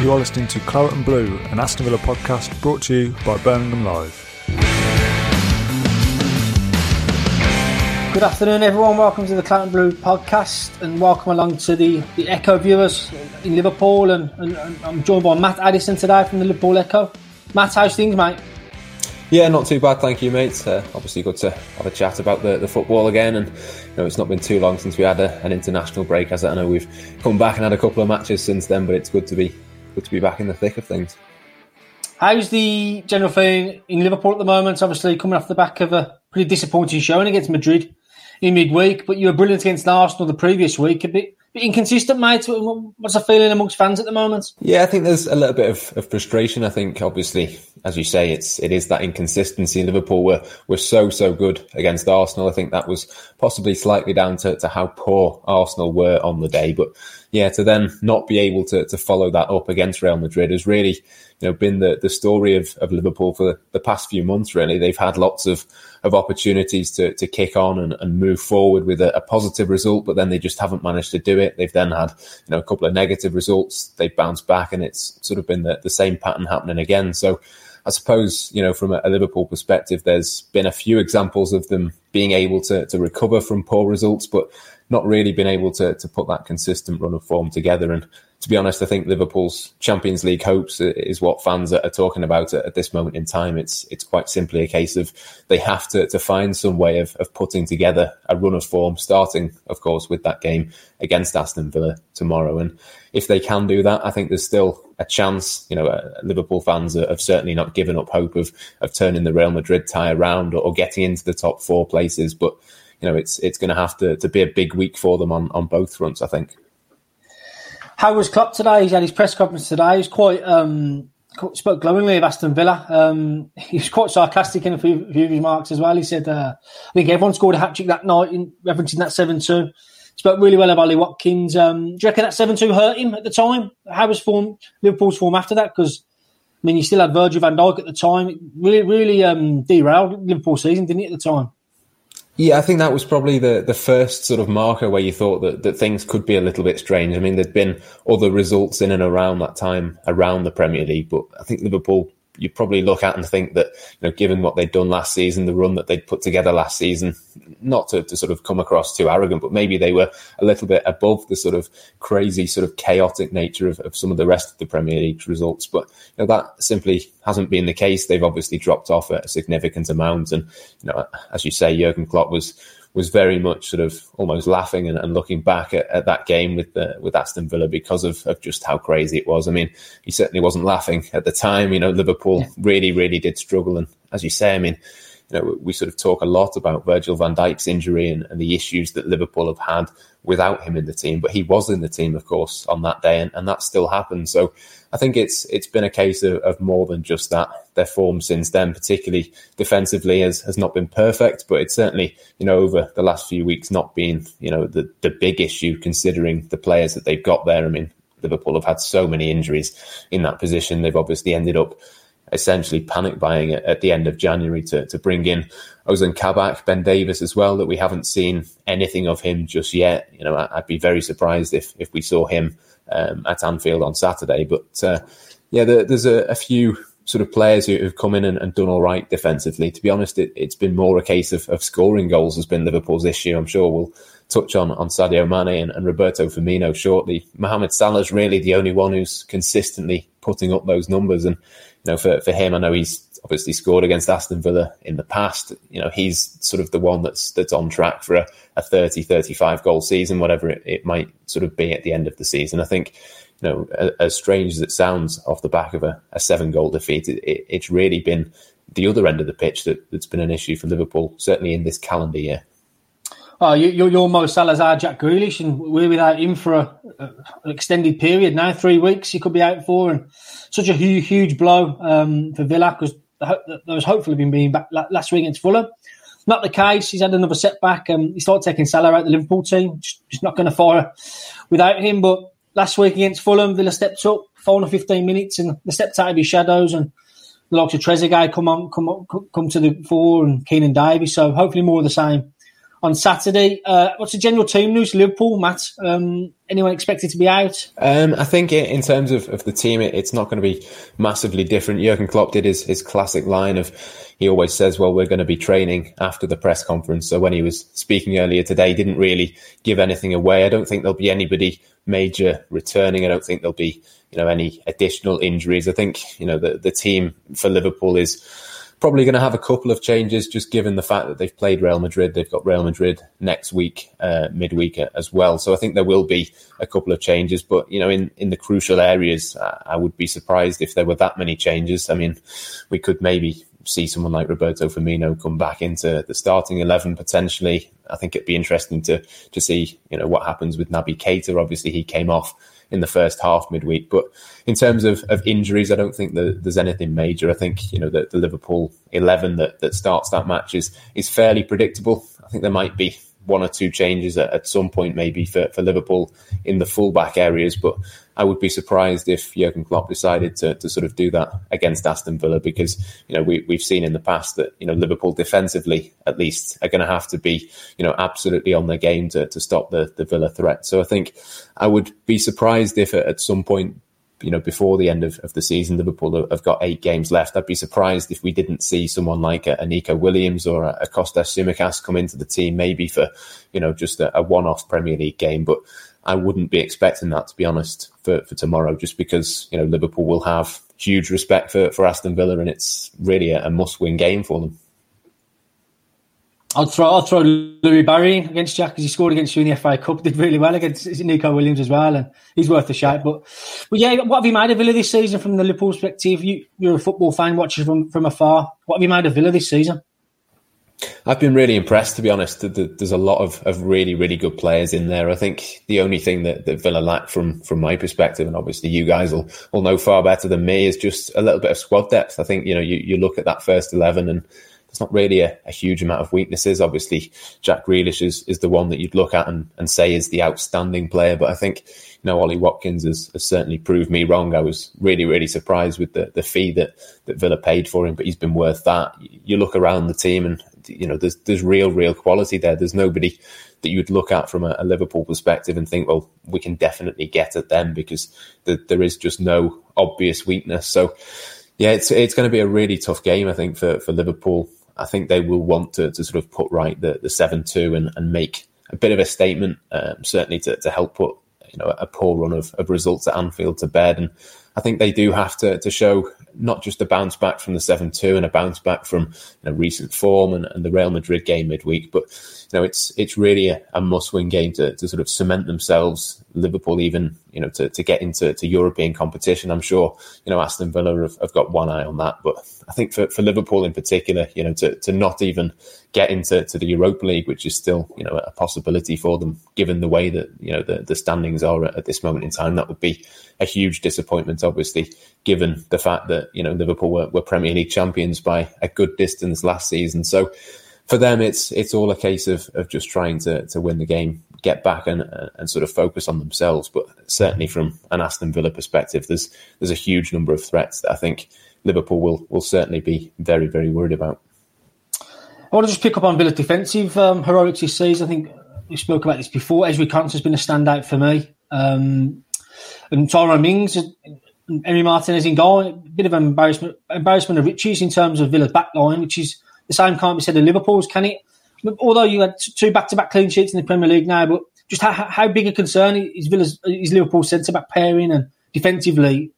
You are listening to Claret and Blue, an Aston Villa podcast brought to you by Birmingham Live. Good afternoon, everyone. Welcome to the Claret and Blue podcast, and welcome along to the, the Echo viewers in Liverpool. And, and, and I'm joined by Matt Addison today from the Liverpool Echo. Matt, how's things, mate? Yeah, not too bad, thank you, mate. Uh, obviously, good to have a chat about the, the football again, and you know it's not been too long since we had a, an international break. As I know we've come back and had a couple of matches since then, but it's good to be good to be back in the thick of things. How's the general feeling in Liverpool at the moment? Obviously, coming off the back of a pretty disappointing showing against Madrid in midweek, but you were brilliant against Arsenal the previous week. A bit, bit inconsistent, mate. What's the feeling amongst fans at the moment? Yeah, I think there's a little bit of, of frustration. I think, obviously, as you say, it's it is that inconsistency. Liverpool were were so so good against Arsenal. I think that was possibly slightly down to, to how poor Arsenal were on the day, but yeah, to then not be able to to follow that up against Real Madrid is really you know been the the story of, of Liverpool for the past few months. Really, they've had lots of of opportunities to to kick on and, and move forward with a, a positive result, but then they just haven't managed to do it. They've then had you know a couple of negative results. They've bounced back, and it's sort of been the, the same pattern happening again. So. I suppose, you know, from a, Liverpool perspective, there's been a few examples of them being able to, to recover from poor results, but not really been able to, to put that consistent run of form together. And to be honest, I think Liverpool's Champions League hopes is what fans are talking about at this moment in time. It's it's quite simply a case of they have to, to find some way of, of putting together a run of form, starting, of course, with that game against Aston Villa tomorrow. And if they can do that, I think there's still a chance. You know, uh, Liverpool fans have certainly not given up hope of of turning the Real Madrid tie around or, or getting into the top four places, but you know, it's it's going to have to, to be a big week for them on, on both fronts, I think. How was Klopp today? He had his press conference today. He's quite um, spoke glowingly of Aston Villa. Um, he was quite sarcastic in a few, few of his remarks as well. He said, uh, "I think everyone scored a hat trick that night, in referencing that seven two. Spoke really well of Ollie Watkins. Um, do you reckon that seven two hurt him at the time? How was form Liverpool's form after that? Because I mean, you still had Virgil van Dijk at the time. It really, really um, derailed Liverpool season, didn't it, at the time? Yeah, I think that was probably the, the first sort of marker where you thought that, that things could be a little bit strange. I mean, there'd been other results in and around that time around the Premier League, but I think Liverpool you probably look at and think that, you know, given what they'd done last season, the run that they'd put together last season, not to, to sort of come across too arrogant, but maybe they were a little bit above the sort of crazy, sort of chaotic nature of, of some of the rest of the Premier League results. But, you know, that simply hasn't been the case. They've obviously dropped off a significant amount. And, you know, as you say, Jurgen Klopp was, was very much sort of almost laughing and, and looking back at, at, that game with the, with Aston Villa because of, of just how crazy it was. I mean, he certainly wasn't laughing at the time. You know, Liverpool yeah. really, really did struggle. And as you say, I mean, you know, we sort of talk a lot about Virgil van Dijk's injury and, and, the issues that Liverpool have had without him in the team. But he was in the team, of course, on that day, and, and that still happened. So I think it's it's been a case of, of, more than just that. Their form since then, particularly defensively, has, has not been perfect, but it's certainly, you know, over the last few weeks not been, you know, the, the big issue considering the players that they've got there. I mean, Liverpool have had so many injuries in that position. They've obviously ended up essentially panic buying at the end of January to, to bring in Ozan Kabak, Ben Davies as well, that we haven't seen anything of him just yet. You know, I'd be very surprised if, if we saw him um, at Anfield on Saturday. But uh, yeah, there, there's a, a, few sort of players who have come in and, and done all right defensively. To be honest, it, has been more a case of, of, scoring goals has been Liverpool's issue. I'm sure we'll touch on, on Sadio Mane and, and Roberto Firmino shortly. Mohamed Salah's really the only one who's consistently putting up those numbers. And, you know, for, for him, I know he's obviously scored against Aston Villa in the past. You know, he's sort of the one that's that's on track for a, a 30, 35 goal season, whatever it, it might sort of be at the end of the season. I think, you know, as strange as it sounds off the back of a, a seven goal defeat, it, it, it's really been the other end of the pitch that, that's been an issue for Liverpool, certainly in this calendar year. Oh, you, are you're Mo Jack Grealish, and we're without him for a, a, an extended period now, three weeks. He could be out for, and such a huge, huge blow um, for Villa because there was hopefully been being back last week against Fulham. Not the case. He's had another setback. Um, he started taking Salah out the Liverpool team. Just, just not going to fire without him. But last week against Fulham, Villa stepped up, four or fifteen minutes, and they stepped out of his shadows and the likes of Trezeguet come on, come on, come to the fore, and Keinan Davis. So hopefully more of the same on Saturday. Uh, what's the general team news? Liverpool, Matt. Um, anyone expected to be out? Um, I think in terms of, of the team, it, it's not going to be massively different. Jurgen Klopp did his, his classic line of he always says, "Well, we're going to be training after the press conference." So when he was speaking earlier today, he didn't really give anything away. I don't think there'll be anybody major returning. I don't think there'll be you know any additional injuries. I think you know the the team for Liverpool is probably going to have a couple of changes, just given the fact that they've played Real Madrid. They've got Real Madrid next week, uh, midweek as well. So I think there will be a couple of changes. But you know, in in the crucial areas, I would be surprised if there were that many changes. I mean, we could maybe see someone like Roberto Firmino come back into the starting eleven potentially. I think it'd be interesting to to see you know what happens with Naby Keita. Obviously, he came off in the first half midweek. But in terms of, of injuries, I don't think there's anything major. I think you know the, the Liverpool eleven that, that starts that match is is fairly predictable. I think there might be one or two changes at, at some point, maybe for, for Liverpool in the fullback areas, but I would be surprised if Jurgen Klopp decided to, to sort of do that against Aston Villa because, you know, we, we've seen in the past that, you know, Liverpool defensively, at least, are going to have to be, you know, absolutely on their game to, to stop the, the Villa threat. So I think I would be surprised if at some point you know, before the end of, of the season, Liverpool have got eight games left. I'd be surprised if we didn't see someone like a, a Neco Williams or a, a Kostas Tsimikas come into the team, maybe for, you know, just a, a one-off Premier League game. But I wouldn't be expecting that, to be honest, for, for tomorrow, just because, you know, Liverpool will have huge respect for, for Aston Villa and it's really a, a must win game for them. I'd throw, I'd throw Louie Barry against Jack because he scored against you in the FA Cup. Did really well against Neco Williams as well, and he's worth a shout. But, but yeah, what have you made of Villa this season from the Liverpool perspective? You, you're a football fan, watching from, from afar. What have you made of Villa this season? I've been really impressed, to be honest. There's a lot of, of really, really good players in there. I think the only thing that, that Villa lack from from my perspective, and obviously you guys will, will know far better than me, is just a little bit of squad depth. I think, you know, you, you look at that first 11 and there's not really a, a, huge amount of weaknesses. Obviously, Jack Grealish is, is the one that you'd look at and, and say is the outstanding player. But I think, you know, Ollie Watkins has, has, certainly proved me wrong. I was really, really surprised with the, the fee that, that Villa paid for him, but he's been worth that. You look around the team and you know, there's there's real, real quality there. There's nobody that you'd look at from a, a Liverpool perspective and think, well, we can definitely get at them because the, there is just no obvious weakness. So, yeah, it's it's going to be a really tough game, I think, for, for Liverpool. I think they will want to, to sort of put right the, the 7 2 and, and make a bit of a statement, um, certainly to, to help put you know a poor run of, of results at Anfield to bed. And I think they do have to, to show not just a bounce back from the 7 2 and a bounce back from you know, recent form and, and, the Real Madrid game midweek, but you know, it's it's really a, a must win game to, to sort of cement themselves, Liverpool even, you know, to, to get into to European competition. I'm sure, you know, Aston Villa have, have got one eye on that. But I think for, for Liverpool in particular, you know, to, to not even get into to the Europa League, which is still, you know, a possibility for them, given the way that, you know, the, the standings are at, at this moment in time, that would be a huge disappointment, obviously, given the fact that, you know, Liverpool were, were Premier League champions by a good distance last season. So, for them, it's it's all a case of, of just trying to, to win the game, get back and and sort of focus on themselves. But certainly from an Aston Villa perspective, there's there's a huge number of threats that I think Liverpool will will certainly be very very worried about. I want to just pick up on Villa's defensive um, heroics this season. I think we spoke about this before. Ezri Konsa has been a standout for me, um, and Tyrone Mings. Emi Martinez in goal, a bit of embarrassment, embarrassment of riches in terms of Villa's back line, which is the same can't be said of Liverpool's, can it? Although you had two back-to-back clean sheets in the Premier League now, but just how, how big a concern is Villa's is Liverpool's centre back pairing and defensively,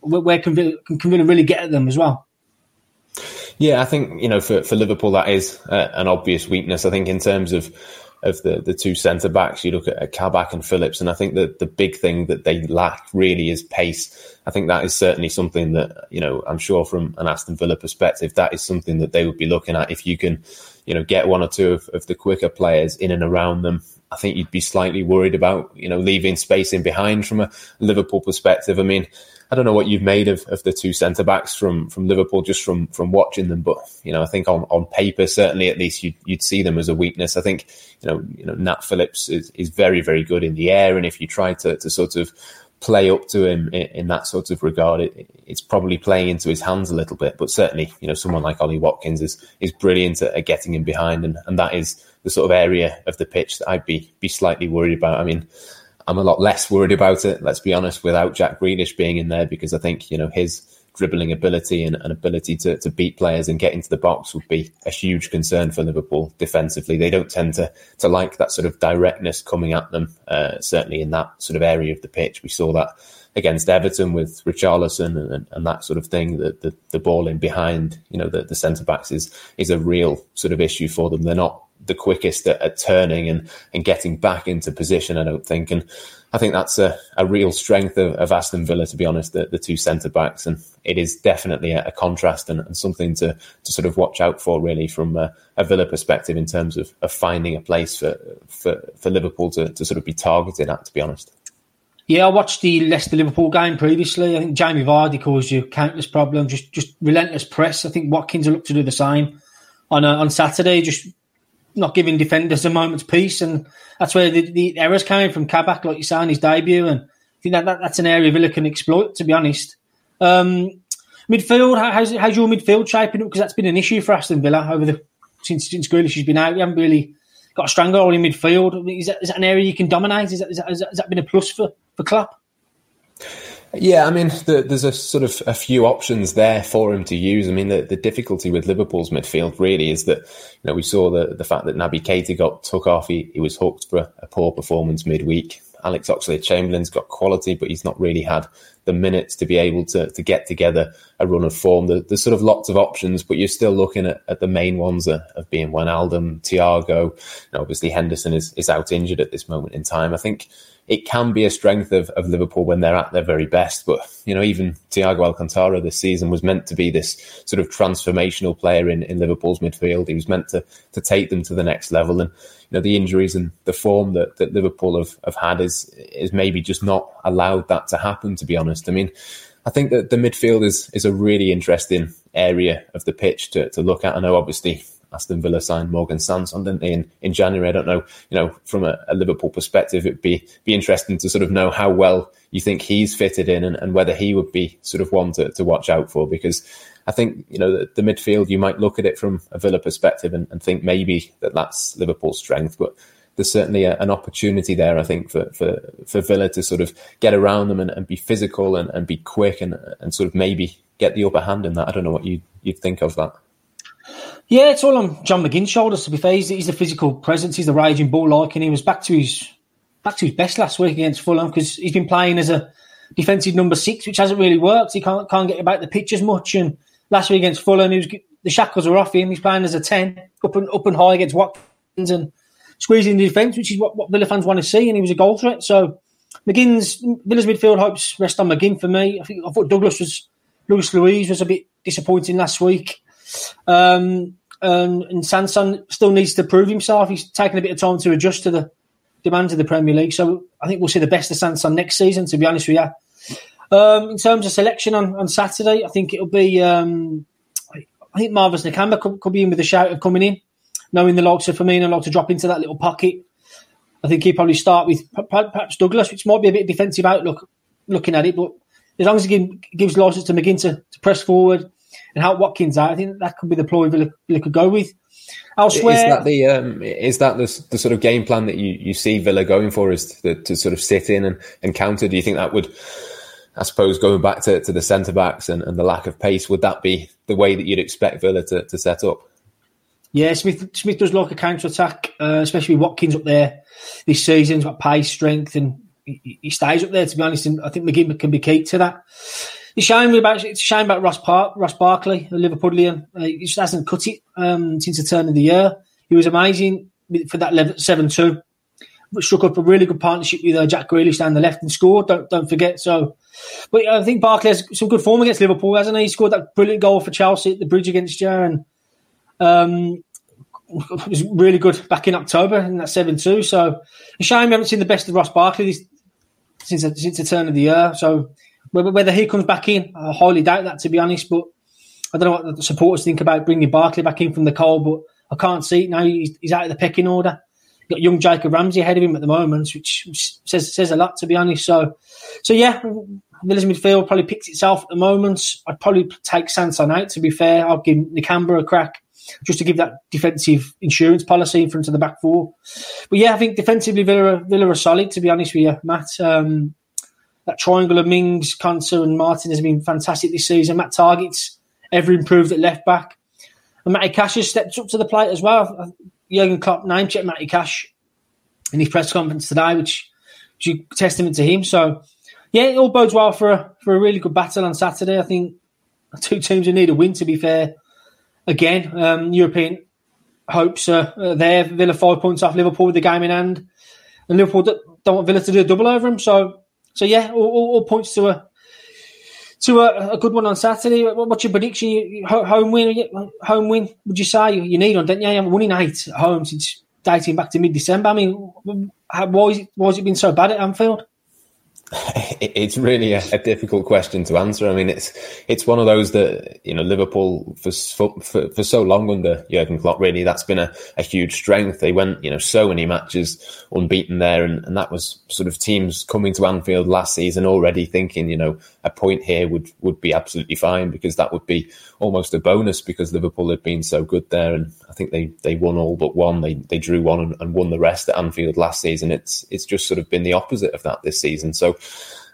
where can Villa, can Villa really get at them as well? Yeah, I think you know for, for Liverpool that is uh, an obvious weakness. I think in terms of of the, the two centre backs. You look at, at Kabak and Phillips, and I think that the big thing that they lack really is pace. I think that is certainly something that, you know, I'm sure from an Aston Villa perspective, that is something that they would be looking at. If you can, you know, get one or two of, of the quicker players in and around them, I think you'd be slightly worried about, you know, leaving space in behind from a Liverpool perspective. I mean, I don't know what you've made of, of the two centre backs from from Liverpool just from from watching them, but you know I think on, on paper certainly at least you'd, you'd see them as a weakness. I think you know you know Nat Phillips is, is very very good in the air, and if you try to to sort of play up to him in, in that sort of regard, it, it's probably playing into his hands a little bit. But certainly you know someone like Ollie Watkins is is brilliant at, at getting him behind, and and that is the sort of area of the pitch that I'd be be slightly worried about. I mean. I'm a lot less worried about it, let's be honest, without Jack Grealish being in there because I think, you know, his dribbling ability and, and ability to, to beat players and get into the box would be a huge concern for Liverpool defensively. They don't tend to to like that sort of directness coming at them, uh, certainly in that sort of area of the pitch. We saw that against Everton with Richarlison and, and that sort of thing. The, the, the ball in behind, you know, the, the centre backs is is a real sort of issue for them. They're not the quickest at, at, turning and, and getting back into position, I don't think. And I think that's a, a real strength of, of Aston Villa, to be honest, the, the two centre backs. And it is definitely a, a contrast and, and, something to, to sort of watch out for, really, from a, a Villa perspective in terms of, of finding a place for, for, for Liverpool to, to sort of be targeted at, to be honest. Yeah, I watched the Leicester Liverpool game previously. I think Jamie Vardy caused you countless problems, just just relentless press. I think Watkins will look to do the same on uh, on Saturday, just not giving defenders a moment's peace, and that's where the, the errors came from Kabak, like you say, in his debut, and I think that, that that's an area Villa can exploit. To be honest, um, midfield, how's how's your midfield shaping up? Because that's been an issue for Aston Villa over the since since Grealish has been out. We haven't really got a stranglehold in midfield. Is that, is that an area you can dominate? Is that, is that, has that been a plus for for Klopp? Yeah, I mean, the, there's a sort of a few options there for him to use. I mean, the, the difficulty with Liverpool's midfield really is that, you know, we saw the, the fact that Naby Keita got took off. He, he was hooked for a, a poor performance midweek. Alex Oxlade Chamberlain's got quality, but he's not really had the minutes to be able to, to get together a run of form. there's sort of lots of options, but you're still looking at, at the main ones of, of being Wijnaldum, Thiago. And obviously, Henderson is, is out injured at this moment in time. I think it can be a strength of, of Liverpool when they're at their very best. But, you know, even Thiago Alcantara this season was meant to be this sort of transformational player in, in Liverpool's midfield. He was meant to, to take them to the next level. And, you know, the injuries and the form that, that Liverpool have, have had is, is maybe just not allowed that to happen, to be honest. I mean, I think that the midfield is, is a really interesting area of the pitch to, to look at. I know obviously Aston Villa signed Morgan Sanson, didn't they, in, in January? I don't know, you know, from a, a, Liverpool perspective, it'd be be interesting to sort of know how well you think he's fitted in and, and whether he would be sort of one to, to watch out for because I think, you know, the, the midfield, you might look at it from a Villa perspective and, and think maybe that that's Liverpool's strength, but there's certainly a, an opportunity there, I think, for, for, for Villa to sort of get around them and, and be physical and, and be quick and, and sort of maybe get the upper hand in that. I don't know what you, you'd think of that. Yeah, it's all on John McGinn's shoulders. To be fair, he's, he's the physical presence. He's the raging bull like, and he was back to his back to his best last week against Fulham because he's been playing as a defensive number six, which hasn't really worked. He can't can't get about the pitch as much. And last week against Fulham, he was the shackles were off him. He's playing as a ten, up and up and high against Watkins and squeezing the defence, which is what, what Villa fans want to see. And he was a goal threat. So McGinn's Villa's midfield hopes rest on McGinn for me. I think I thought Douglas was Douglas Luiz was a bit disappointing last week. Um, um, and Sanson still needs to prove himself. He's taken a bit of time to adjust to the demands of the Premier League. So I think we'll see the best of Sanson next season, to be honest with you. Um, in terms of selection on, on Saturday, I think it'll be. Um, I think Marvelous Nakamba could, could, be in with a shout of coming in, knowing the likes of Firmino like to drop into that little pocket. I think he'd probably start with perhaps Douglas, which might be a bit defensive outlook looking at it, but as long as he gives license to McGinn to, to press forward, and how Watkins out. I think that could be the ploy Villa, Villa could go with. Elsewhere, is that the um, is that the, the sort of game plan that you, you see Villa going for is to, to sort of sit in and, and counter? Do you think that would, I suppose, going back to, to the centre backs and, and the lack of pace, would that be the way that you'd expect Villa to, to set up? Yeah, Smith Smith does like a counter attack, uh, especially Watkins up there this season. He's got pace, strength, and he, he stays up there. To be honest, and I think McGinn can be key to that. It's shame about it's a shame about Ross Park, Ross Barkley, the Liverpoolian. Uh, he just hasn't cut it um, since the turn of the year. He was amazing for that seven two. Struck up a really good partnership with uh, Jack Grealish down the left and scored. Don't don't forget. So, but I think Barkley has some good form against Liverpool, hasn't he? He scored that brilliant goal for Chelsea at the bridge against you, and um, was really good back in October in that seven two. So, a shame we haven't seen the best of Ross Barkley since since the turn of the year. So, whether he comes back in, I highly doubt that to be honest. But I don't know what the supporters think about bringing Barkley back in from the cold, but I can't see it now. He's, he's out of the pecking order. You've got young Jacob Ramsey ahead of him at the moment, which says says a lot to be honest. So, so yeah, Villa's midfield probably picks itself at the moment. I'd probably take Sanson out. To be fair, I'll give Nakamba a crack just to give that defensive insurance policy in front of the back four. But yeah, I think defensively Villa, Villa are solid. To be honest with you, Matt. Um, that triangle of Mings, Konsa, and Martin has been fantastic this season. Matt Targett's ever improved at left back. And Matty Cash has stepped up to the plate as well. Jurgen Klopp name checked Matty Cash in his press conference today, which is a testament to him. So, yeah, it all bodes well for a, for a really good battle on Saturday. I think two teams who need a win, to be fair. Again, um, European hopes are there. Villa five points off Liverpool with the game in hand. And Liverpool don't want Villa to do a double over them. So, so yeah, all, all, all points to a to a, a, good one on Saturday. What's your prediction? Home win? Home win? Would you say you need on? Don't you? Won in eight at home since dating back to mid December. I mean, why is it, why has it been so bad at Anfield? It's really a, a, difficult question to answer. I mean, it's it's one of those that you know Liverpool for for, for so long under Jurgen Klopp. Really, that's been a, a huge strength. They went you know so many matches unbeaten there, and, and that was sort of teams coming to Anfield last season already thinking you know a point here would would be absolutely fine because that would be almost a bonus because Liverpool had been so good there, and I think they they won all but one. They they drew one and, and won the rest at Anfield last season. It's it's just sort of been the opposite of that this season. So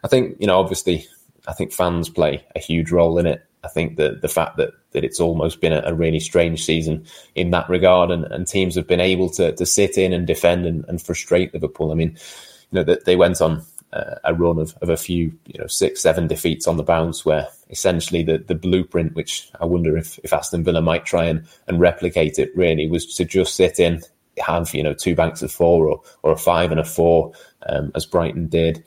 I think you know, obviously, I think fans play a huge role in it. I think that the fact that that it's almost been a, a really strange season in that regard, and, and, teams have been able to to sit in and defend and, and frustrate Liverpool. I mean, you know that they went on uh, a run of, of a few, you know, six, seven defeats on the bounce, where essentially the, the blueprint, which I wonder if, if Aston Villa might try and, and replicate it, really was to just sit in, have you know two banks of four or or a five and a four, um, as Brighton did.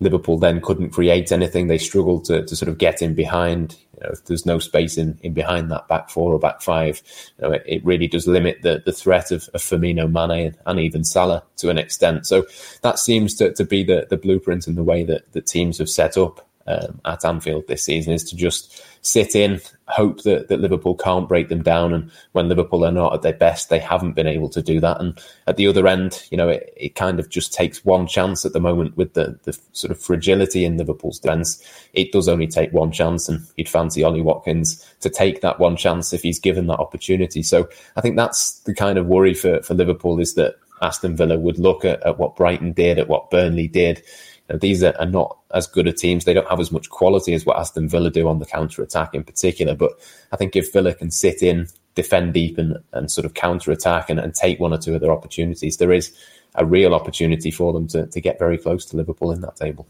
Liverpool then couldn't create anything. They struggled to, to sort of get in behind. You know, there's no space in, in behind that back four or back five, you know, it, it really does limit the, the threat of, of Firmino, Mane, and, even Salah to an extent. So that seems to, to be the, the blueprint and the way that the teams have set up um, at Anfield this season is to just sit in, hope that, that Liverpool can't break them down. And when Liverpool are not at their best, they haven't been able to do that. And at the other end, you know, it, it kind of just takes one chance at the moment with the, the sort of fragility in Liverpool's defence. It does only take one chance, and you'd fancy Ollie Watkins to take that one chance if he's given that opportunity. So I think that's the kind of worry for, for Liverpool is that Aston Villa would look at, at what Brighton did, at what Burnley did, know, these are, are, not as good a teams. They don't have as much quality as what Aston Villa do on the counter attack in particular. But I think if Villa can sit in, defend deep, and, and sort of counter attack and, and take one or two of their opportunities, there is a real opportunity for them to, to get very close to Liverpool in that table.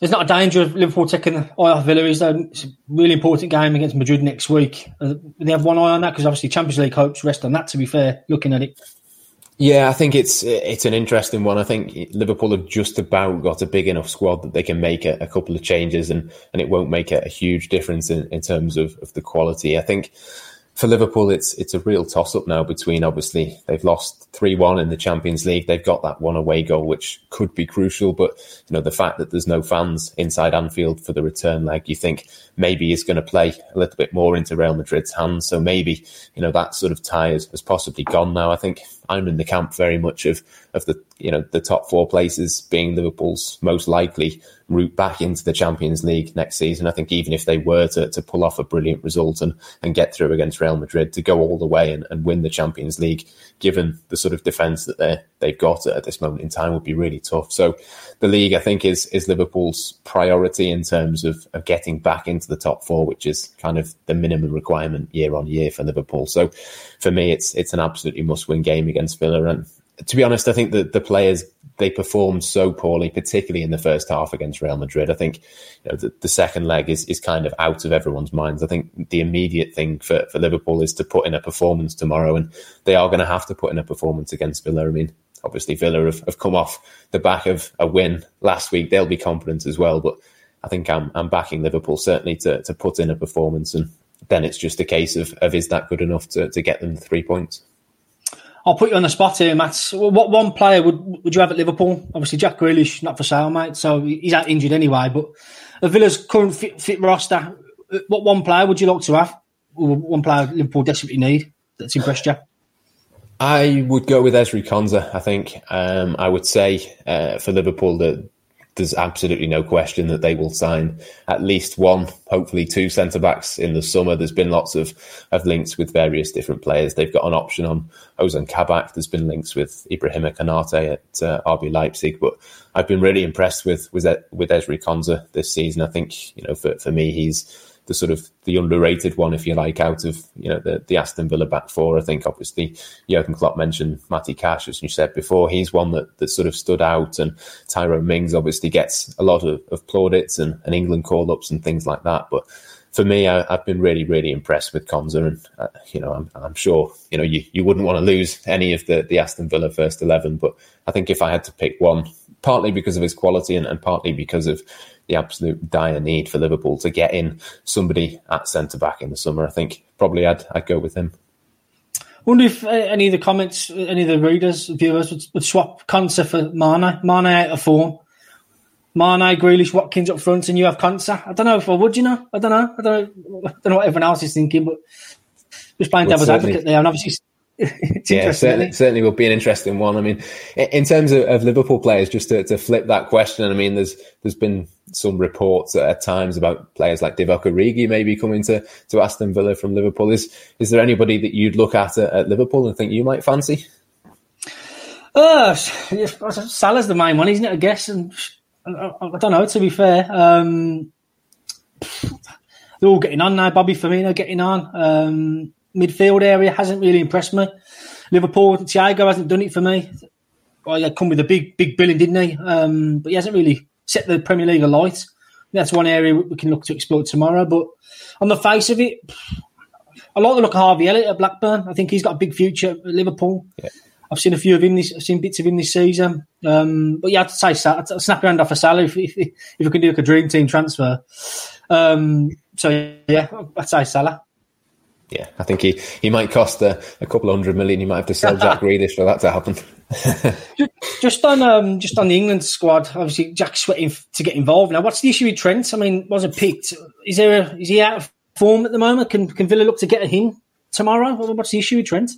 There's not a danger of Liverpool taking the eye off Villa. Is there? It's a really important game against Madrid next week. Uh, they have one eye on that because obviously Champions League hopes rest on that. To be fair, looking at it. Yeah, I think it's it's an interesting one. I think Liverpool have just about got a big enough squad that they can make a, a couple of changes and, and it won't make a, a huge difference in, in terms of, of the quality. I think for Liverpool, it's it's a real toss up now between obviously they've lost three one in the Champions League. They've got that one away goal, which could be crucial. But you know the fact that there's no fans inside Anfield for the return leg, you think maybe is going to play a little bit more into Real Madrid's hands. So maybe you know that sort of tie has, has possibly gone now. I think I'm in the camp very much of of the you know the top four places being Liverpool's most likely route back into the Champions League next season. I think even if they were to, to pull off a brilliant result and, and get through against Real Madrid to go all the way and, and win the Champions League, given the sort of defence that they they've got at this moment in time, would be really tough. So the league, I think, is is Liverpool's priority in terms of, of getting back into the top four, which is kind of the minimum requirement year on year for Liverpool. So for me, it's it's an absolutely must win game against Villa and to be honest, I think that the players they performed so poorly, particularly in the first half against Real Madrid. I think you know, the, the, second leg is, is kind of out of everyone's minds. I think the immediate thing for, for Liverpool is to put in a performance tomorrow, and they are going to have to put in a performance against Villa. I mean, obviously Villa have, have come off the back of a win last week. They'll be confident as well, but I think I'm, I'm backing Liverpool certainly to, to put in a performance, and then it's just a case of, of is that good enough to, to get them the three points. I'll put you on the spot here, Matt. What one player would would you have at Liverpool? Obviously, Jack Grealish not for sale, mate. So he's out injured anyway. But of Villa's current fit, fit roster, what one player would you like to have? One player Liverpool desperately need that's impressed you. I would go with Ezri Konsa. I think um, I would say uh, for Liverpool that there's absolutely no question that they will sign at least one, hopefully two centre backs in the summer. There's been lots of, of links with various different players. They've got an option on Ozan Kabak. There's been links with Ibrahima Konate at uh, RB Leipzig, but I've been really impressed with with with Ezri Konsa this season. I think you know for for me he's the sort of the underrated one, if you like, out of you know the, the Aston Villa back four. I think obviously Jurgen Klopp mentioned Matty Cash, as you said before. He's one that, that sort of stood out, and Tyrone Mings obviously gets a lot of, of plaudits and, and England call ups and things like that. But for me, I, have been really, really impressed with Konsa, and uh, you know, I'm, I'm, sure you know you, you wouldn't want to lose any of the the Aston Villa first eleven, but I think if I had to pick one, partly because of his quality and, and partly because of the absolute dire need for Liverpool to get in somebody at centre back in the summer. I think probably I'd I'd go with him. Wonder if uh, any of the comments, any of the readers, viewers would, would swap Konsa for Mane. Mane out of form. Mane, Grealish, Watkins up front, and you have Konsa. I don't know if I would, you know. I don't know. I don't know. I don't know what everyone else is thinking, but just playing well, devil's advocate there, and obviously yeah, certainly, certainly will be an interesting one. I mean, in terms of, of, Liverpool players, just to, to flip that question, I mean, there's there's been some reports at times about players like Divock Origi maybe coming to, to Aston Villa from Liverpool. Is is there anybody that you'd look at at, at Liverpool and think you might fancy? Uh, Salah's the main one, isn't it? I guess, and I, I don't know. To be fair, um, they're all getting on now. Bobby Firmino getting on. Um, midfield area hasn't really impressed me. Liverpool, Thiago hasn't done it for me. Well, he come with a big, big billing, didn't he? Um, but he hasn't really set the Premier League alight. That's one area we can look to explore tomorrow. But on the face of it, I like the look of Harvey Elliott at Blackburn. I think he's got a big future at Liverpool. Yeah. I've seen a few of him. This, I've seen bits of him this season. Um, but yeah, I'd say I'd snap your hand off a salary if, if, if we can do like a dream team transfer. Um, so yeah, I'd say Salah yeah, I think he, he might cost a, a couple of hundred million. He might have to sell Jack Grealish for that to happen. just on um, just on the England squad, obviously Jack's sweating to get involved now. What's the issue with Trent? I mean, wasn't picked. Is there a, is he out of form at the moment? Can can Villa look to get him tomorrow? What's the issue with Trent?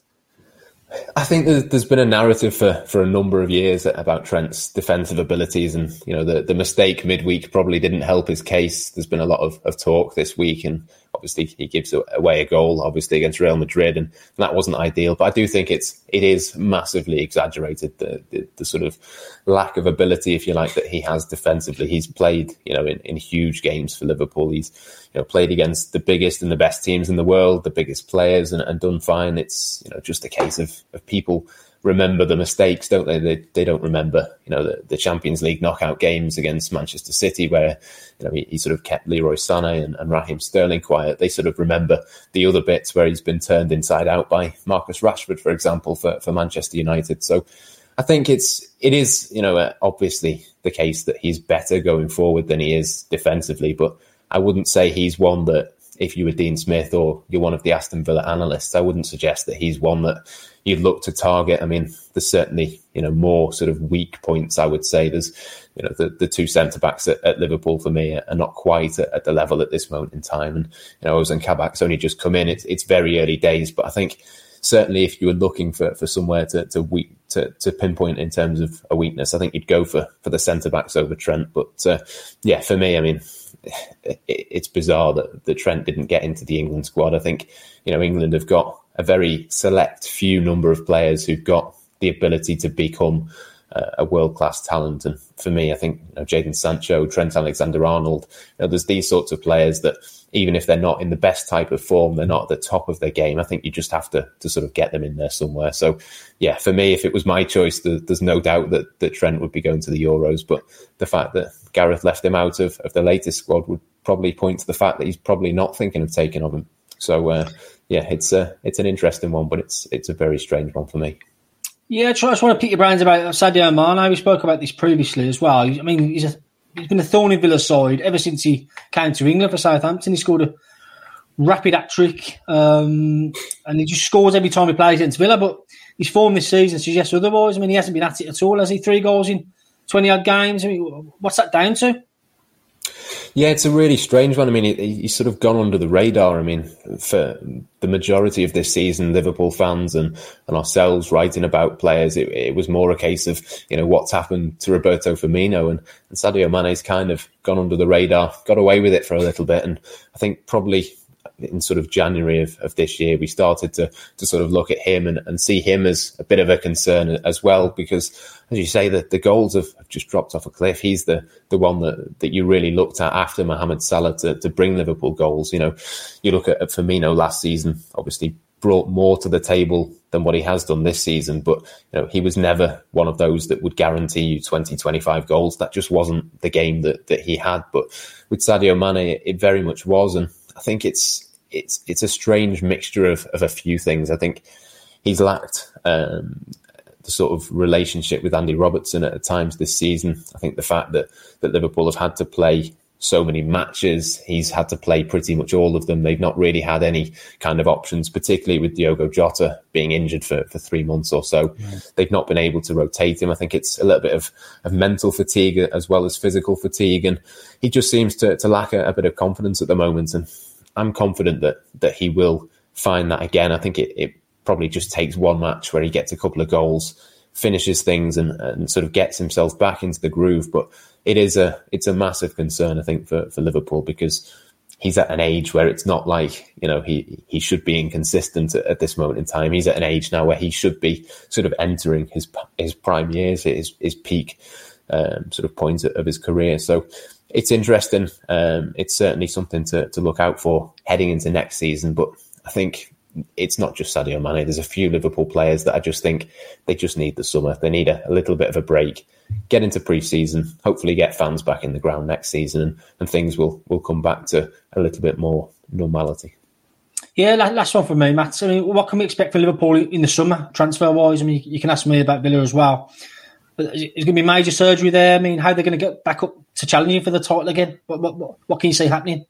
I think there's been a narrative for, for a number of years about Trent's defensive abilities, and you know the, the mistake midweek probably didn't help his case. There's been a lot of, of talk this week, and obviously he gives away a goal, obviously against Real Madrid, and that wasn't ideal. But I do think it's it is massively exaggerated the, the, the sort of lack of ability, if you like, that he has defensively. He's played you know in, in huge games for Liverpool. He's you know played against the biggest and the best teams in the world, the biggest players, and, and done fine. It's you know just a case of of people remember the mistakes, don't they? They, they don't remember, you know, the, the Champions League knockout games against Manchester City, where you know he, he sort of kept Leroy Sané and, and Raheem Sterling quiet. They sort of remember the other bits where he's been turned inside out by Marcus Rashford, for example, for, for Manchester United. So I think it's it is you know uh, obviously the case that he's better going forward than he is defensively, but I wouldn't say he's one that if you were Dean Smith or you're one of the Aston Villa analysts, I wouldn't suggest that he's one that you'd look to target. I mean, there's certainly you know more sort of weak points. I would say there's you know the, the two centre backs at, at, Liverpool for me are not quite at, at, the level at this moment in time, and you know Ozan Kabak's only just come in. It's it's very early days, but I think certainly if you were looking for, for somewhere to to, weak, to to pinpoint in terms of a weakness, I think you'd go for for the centre backs over Trent. But uh, yeah, for me, I mean, it, it's bizarre that, that Trent didn't get into the England squad. I think you know England have got a very select few number of players who've got the ability to become a world class talent. And for me, I think you know, Jadon Sancho, Trent Alexander Arnold, you know, there's these sorts of players that even if they're not in the best type of form, they're not at the top of their game. I think you just have to to sort of get them in there somewhere. So, yeah, for me, if it was my choice, there's no doubt that, that Trent would be going to the Euros. But the fact that Gareth left him out of, of the latest squad would probably point to the fact that he's probably not thinking of taking of him. So, uh, yeah, it's a it's an interesting one, but it's it's a very strange one for me. Yeah, I just want to pick your brains about Sadio Mane. We spoke about this previously as well. I mean, he's a he's been a thorn in Villa's side ever since he came to England for Southampton. He scored a rapid hat trick, um, and he just scores every time he plays against Villa. But his form this season suggests otherwise. I mean, he hasn't been at it at all. Has he? Three goals in twenty odd games. I mean, what's that down to? Yeah, it's a really strange one. I mean, he's sort of gone under the radar. I mean, for the majority of this season, Liverpool fans and, and ourselves writing about players, it, it was more a case of, you know, what's happened to Roberto Firmino and, and Sadio Mane's kind of gone under the radar, got away with it for a little bit. And I think probably in sort of January of, of this year, we started to to sort of look at him and, and see him as a bit of a concern as well, because as you say, that the goals have, have just dropped off a cliff. He's the the one that, that you really looked at after Mohamed Salah to, to bring Liverpool goals. You know, you look at, at Firmino last season, obviously brought more to the table than what he has done this season. But you know, he was never one of those that would guarantee you 20, 25 goals. That just wasn't the game that, that he had. But with Sadio Mane, it very much was. And I think it's it's it's a strange mixture of, of a few things. I think he's lacked um, the sort of relationship with Andy Robertson at times this season. I think the fact that that Liverpool have had to play so many matches, he's had to play pretty much all of them. They've not really had any kind of options, particularly with Diogo Jota being injured for, for three months or so. They've not been able to rotate him. I think it's a little bit of, of mental fatigue as well as physical fatigue. And he just seems to, to lack a, a bit of confidence at the moment. And I'm confident that that he will find that again. I think it, it probably just takes one match where he gets a couple of goals, finishes things, and, and sort of gets himself back into the groove. But it is a it's a massive concern, I think, for, for Liverpool because he's at an age where it's not like you know he he should be inconsistent at, at, this moment in time. He's at an age now where he should be sort of entering his his prime years, his his peak um, sort of point of his career. So it's interesting. Um, it's certainly something to, to look out for heading into next season. But I think it's not just Sadio Mane. There's a few Liverpool players that I just think they just need the summer. They need a, a little bit of a break, get into pre-season, hopefully get fans back in the ground next season, and, and things will will come back to a little bit more normality. Yeah, last one for me, Matt. I mean, what can we expect for Liverpool in the summer, transfer wise? I mean, you can ask me about Villa as well. But it's going to be major surgery there. I mean, how are they going to get back up to challenging for the title again? What, what, what can you see happening?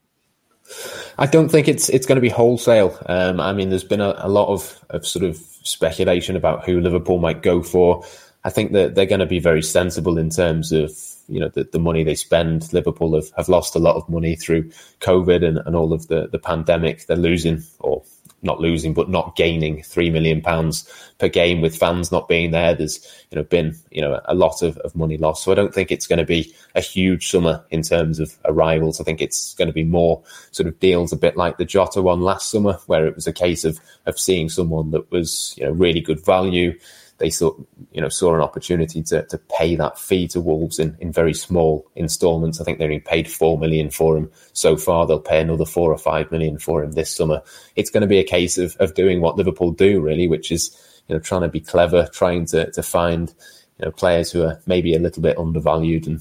I don't think it's it's going to be wholesale. Um, I mean, there's been a, a, lot of, of sort of speculation about who Liverpool might go for. I think that they're going to be very sensible in terms of you know the, the money they spend. Liverpool have, have lost a lot of money through COVID and, and all of the, the pandemic. They're losing or not losing, but not gaining three million pounds per game with fans not being there. There's you know been you know a lot of, of money lost. So I don't think it's going to be a huge summer in terms of arrivals. I think it's going to be more sort of deals a bit like the Jota one last summer, where it was a case of of seeing someone that was you know really good value they saw you know saw an opportunity to to pay that fee to Wolves in, in very small instalments. I think they only paid four million for him so far. They'll pay another four or five million for him this summer. It's going to be a case of of doing what Liverpool do really, which is you know trying to be clever, trying to to find you know players who are maybe a little bit undervalued. And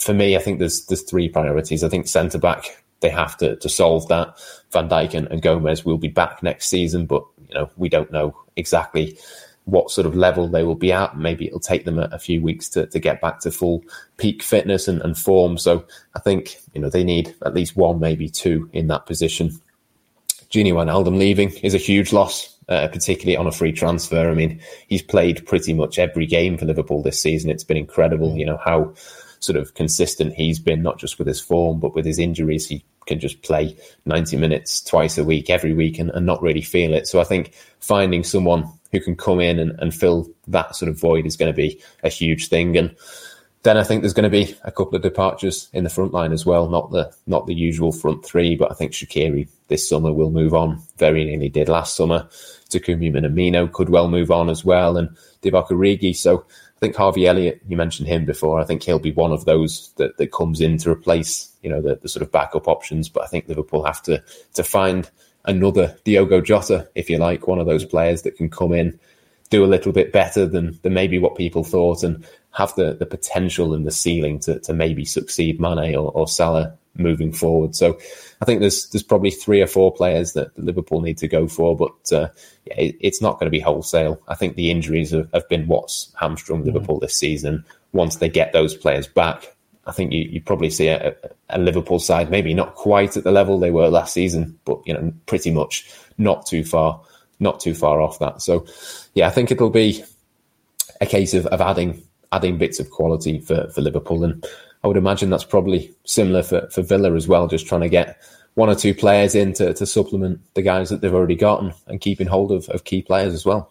for me, I think there's there's three priorities. I think centre back they have to to solve that. Van Dijk and, and Gomez will be back next season, but you know we don't know exactly what sort of level they will be at. Maybe it'll take them a, a few weeks to, to get back to full peak fitness and, and, form. So I think, you know, they need at least one, maybe two in that position. Gini Wijnaldum leaving is a huge loss, uh, particularly on a free transfer. I mean, he's played pretty much every game for Liverpool this season. It's been incredible, you know, how sort of consistent he's been, not just with his form, but with his injuries. He can just play 90 minutes twice a week, every week, and, and not really feel it. So I think finding someone who can come in and, and fill that sort of void is going to be a huge thing. And then I think there's going to be a couple of departures in the front line as well. Not the not the usual front three, but I think Shaqiri this summer will move on. Very nearly did last summer. Takumi Minamino could well move on as well, and Divock Origi. So I think Harvey Elliott, you mentioned him before. I think he'll be one of those that, that comes in to replace, you know, the, the sort of backup options. But I think Liverpool have to to find another Diogo Jota, if you like, one of those players that can come in, do a little bit better than, than maybe what people thought, and have the, the potential and the ceiling to, to maybe succeed Mane or, or Salah moving forward. So I think there's there's probably three or four players that Liverpool need to go for, but uh, yeah, it, it's not going to be wholesale. I think the injuries have, have been what's hamstrung mm-hmm. Liverpool this season. Once they get those players back, I think you, you probably see a, a, Liverpool side maybe not quite at the level they were last season, but you know pretty much not too far, not too far off that. So yeah, I think it'll be a case of, of adding adding bits of quality for, for Liverpool and I would imagine that's probably similar for, for Villa as well, just trying to get one or two players in to, to supplement the guys that they've already gotten and keeping hold of, of key players as well.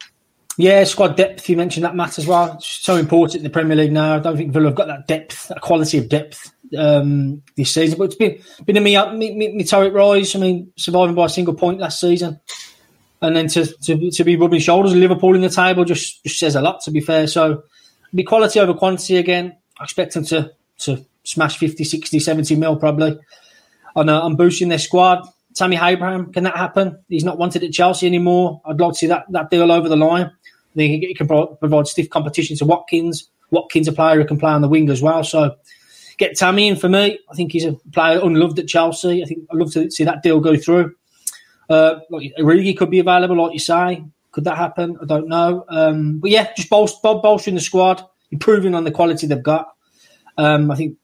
Yeah, squad depth. You mentioned that, Matt, as well. It's so important in the Premier League now. I don't think Villa have got that depth, that quality of depth um, this season. But it's been been a meteoric rise. I mean, surviving by a single point last season, and then to to, to be rubbing shoulders with Liverpool in the table just, just says a lot. To be fair, so be quality over quantity again. I expect them to to smash 50, 60, 70 mil probably on, uh, on boosting their squad. Tammy Abraham, can that happen? He's not wanted at Chelsea anymore. I'd like to see that, that deal over the line. I think he can provide stiff competition to Watkins. Watkins, a player who can play on the wing as well. So get Tammy in for me. I think he's a player unloved at Chelsea. I think I'd love to see that deal go through. Uh, like, Origi could be available, like you say. Could that happen? I don't know. Um, but yeah, just bolster, bolstering the squad, improving on the quality they've got. Um, I think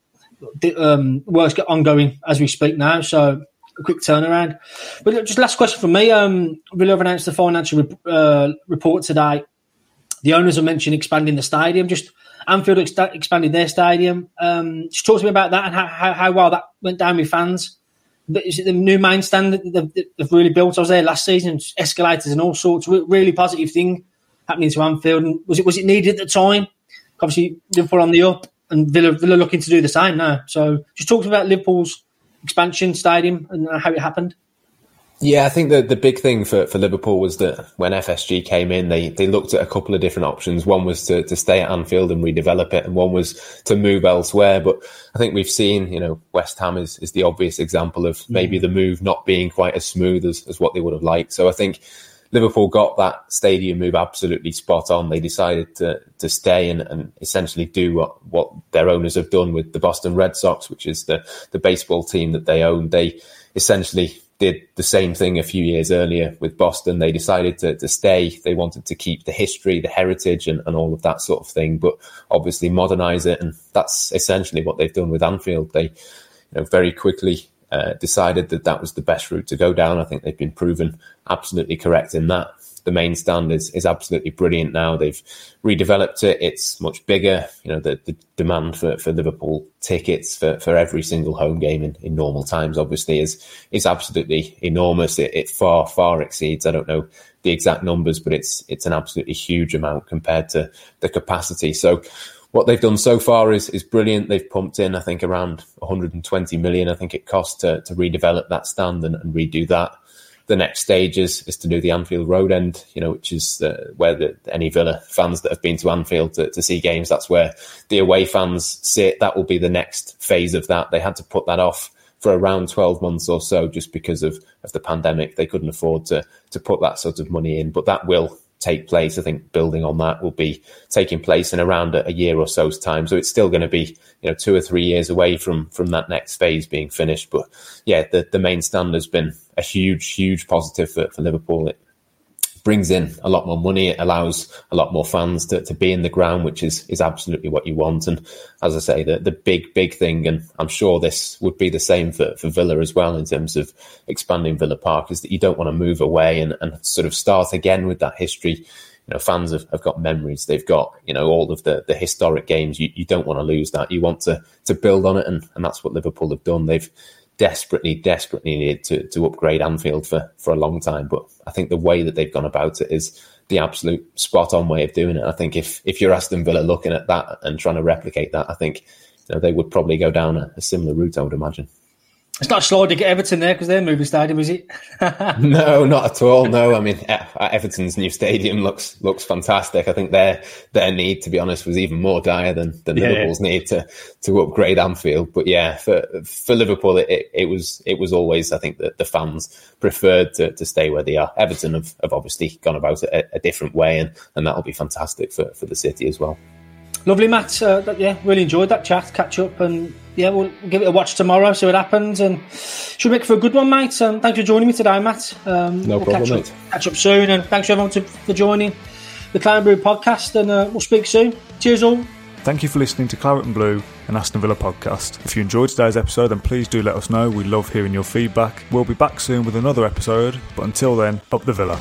the um, work's ongoing as we speak now, so a quick turnaround. But just last question from me. Um, Villa have announced the financial uh, report today. The owners have mentioned expanding the stadium. Just Anfield ex- expanding their stadium. Um, just talk to me about that and how, how, how, well that went down with fans. But is it the new main stand that they've, they've really built? I was there last season, escalators and all sorts. Really positive thing happening to Anfield. And was it was it needed at the time? Obviously, Liverpool on the up and Villa, Villa looking to do the same now. So just talk about Liverpool's expansion stadium and how it happened. Yeah, I think the the big thing for, for Liverpool was that when FSG came in, they they looked at a couple of different options. One was to, to stay at Anfield and redevelop it, and one was to move elsewhere. But I think we've seen, you know, West Ham is, is the obvious example of maybe mm. the move not being quite as smooth as, as what they would have liked. So I think Liverpool got that stadium move absolutely spot on. They decided to to stay and, and essentially do what, what their owners have done with the Boston Red Sox, which is the, the baseball team that they own. They essentially did the same thing a few years earlier with Boston. They decided to, to stay. They wanted to keep the history, the heritage, and, and all of that sort of thing, but obviously modernize it. And that's essentially what they've done with Anfield. They, you know, very quickly uh, decided that that was the best route to go down. I think they've been proven absolutely correct in that. The main stand is, is absolutely brilliant now. They've redeveloped it. It's much bigger. You know, the, the demand for, for Liverpool tickets for, for every single home game in, in normal times, obviously, is is absolutely enormous. It, it far, far exceeds, I don't know the exact numbers, but it's it's an absolutely huge amount compared to the capacity. So what they've done so far is is brilliant. They've pumped in, I think, around 120 million. I think it cost to, to redevelop that stand and, and redo that. The next stage is, is to do the Anfield Road end, you know, which is uh, where the, any Villa fans that have been to Anfield to, to see games, that's where the away fans sit. That will be the next phase of that. They had to put that off for around 12 months or so just because of, of the pandemic. They couldn't afford to, to put that sort of money in, but that will take place. I think building on that will be taking place in around a, a year or so's time. So it's still going to be, you know, two or three years away from from that next phase being finished. But yeah, the, the main stand has been a huge, huge positive for, for Liverpool. It, brings in a lot more money. It allows a lot more fans to, to be in the ground, which is is absolutely what you want. And as I say, the the big big thing, and I'm sure this would be the same for, for Villa as well in terms of expanding Villa Park, is that you don't want to move away and, and sort of start again with that history. You know, fans have, have got memories. They've got, you know, all of the, the historic games. You, you don't want to lose that. You want to, to build on it. And, and that's what Liverpool have done. They've, desperately, desperately needed to, to upgrade Anfield for, for a long time. But I think the way that they've gone about it is the absolute spot on way of doing it. I think if, if you're Aston Villa looking at that and trying to replicate that, I think you know, they would probably go down a, a similar route, I would imagine. It's not slow to get Everton there because they're moving stadium, is it? no, not at all. No, I mean uh, Everton's new stadium looks looks fantastic. I think their their need, to be honest, was even more dire than, than yeah, Liverpool's need to to upgrade Anfield. But yeah, for for Liverpool, it, it, it was it was always I think that the fans preferred to, to stay where they are. Everton have, have obviously gone about it a, a different way, and, and that'll be fantastic for, for the city as well. Lovely, Matt. Uh, yeah, really enjoyed that chat, catch up, and yeah, we'll give it a watch tomorrow, see what happens, and should make for a good one, mate. And thanks for joining me today, Matt. Um, no we'll problem, catch mate. Up, catch up soon, and thanks everyone to, for joining the Claret Blue podcast, and uh, we'll speak soon. Cheers, all. Thank you for listening to Claret and Blue, an Aston Villa podcast. If you enjoyed today's episode, then please do let us know. We love hearing your feedback. We'll be back soon with another episode, but until then, up the Villa.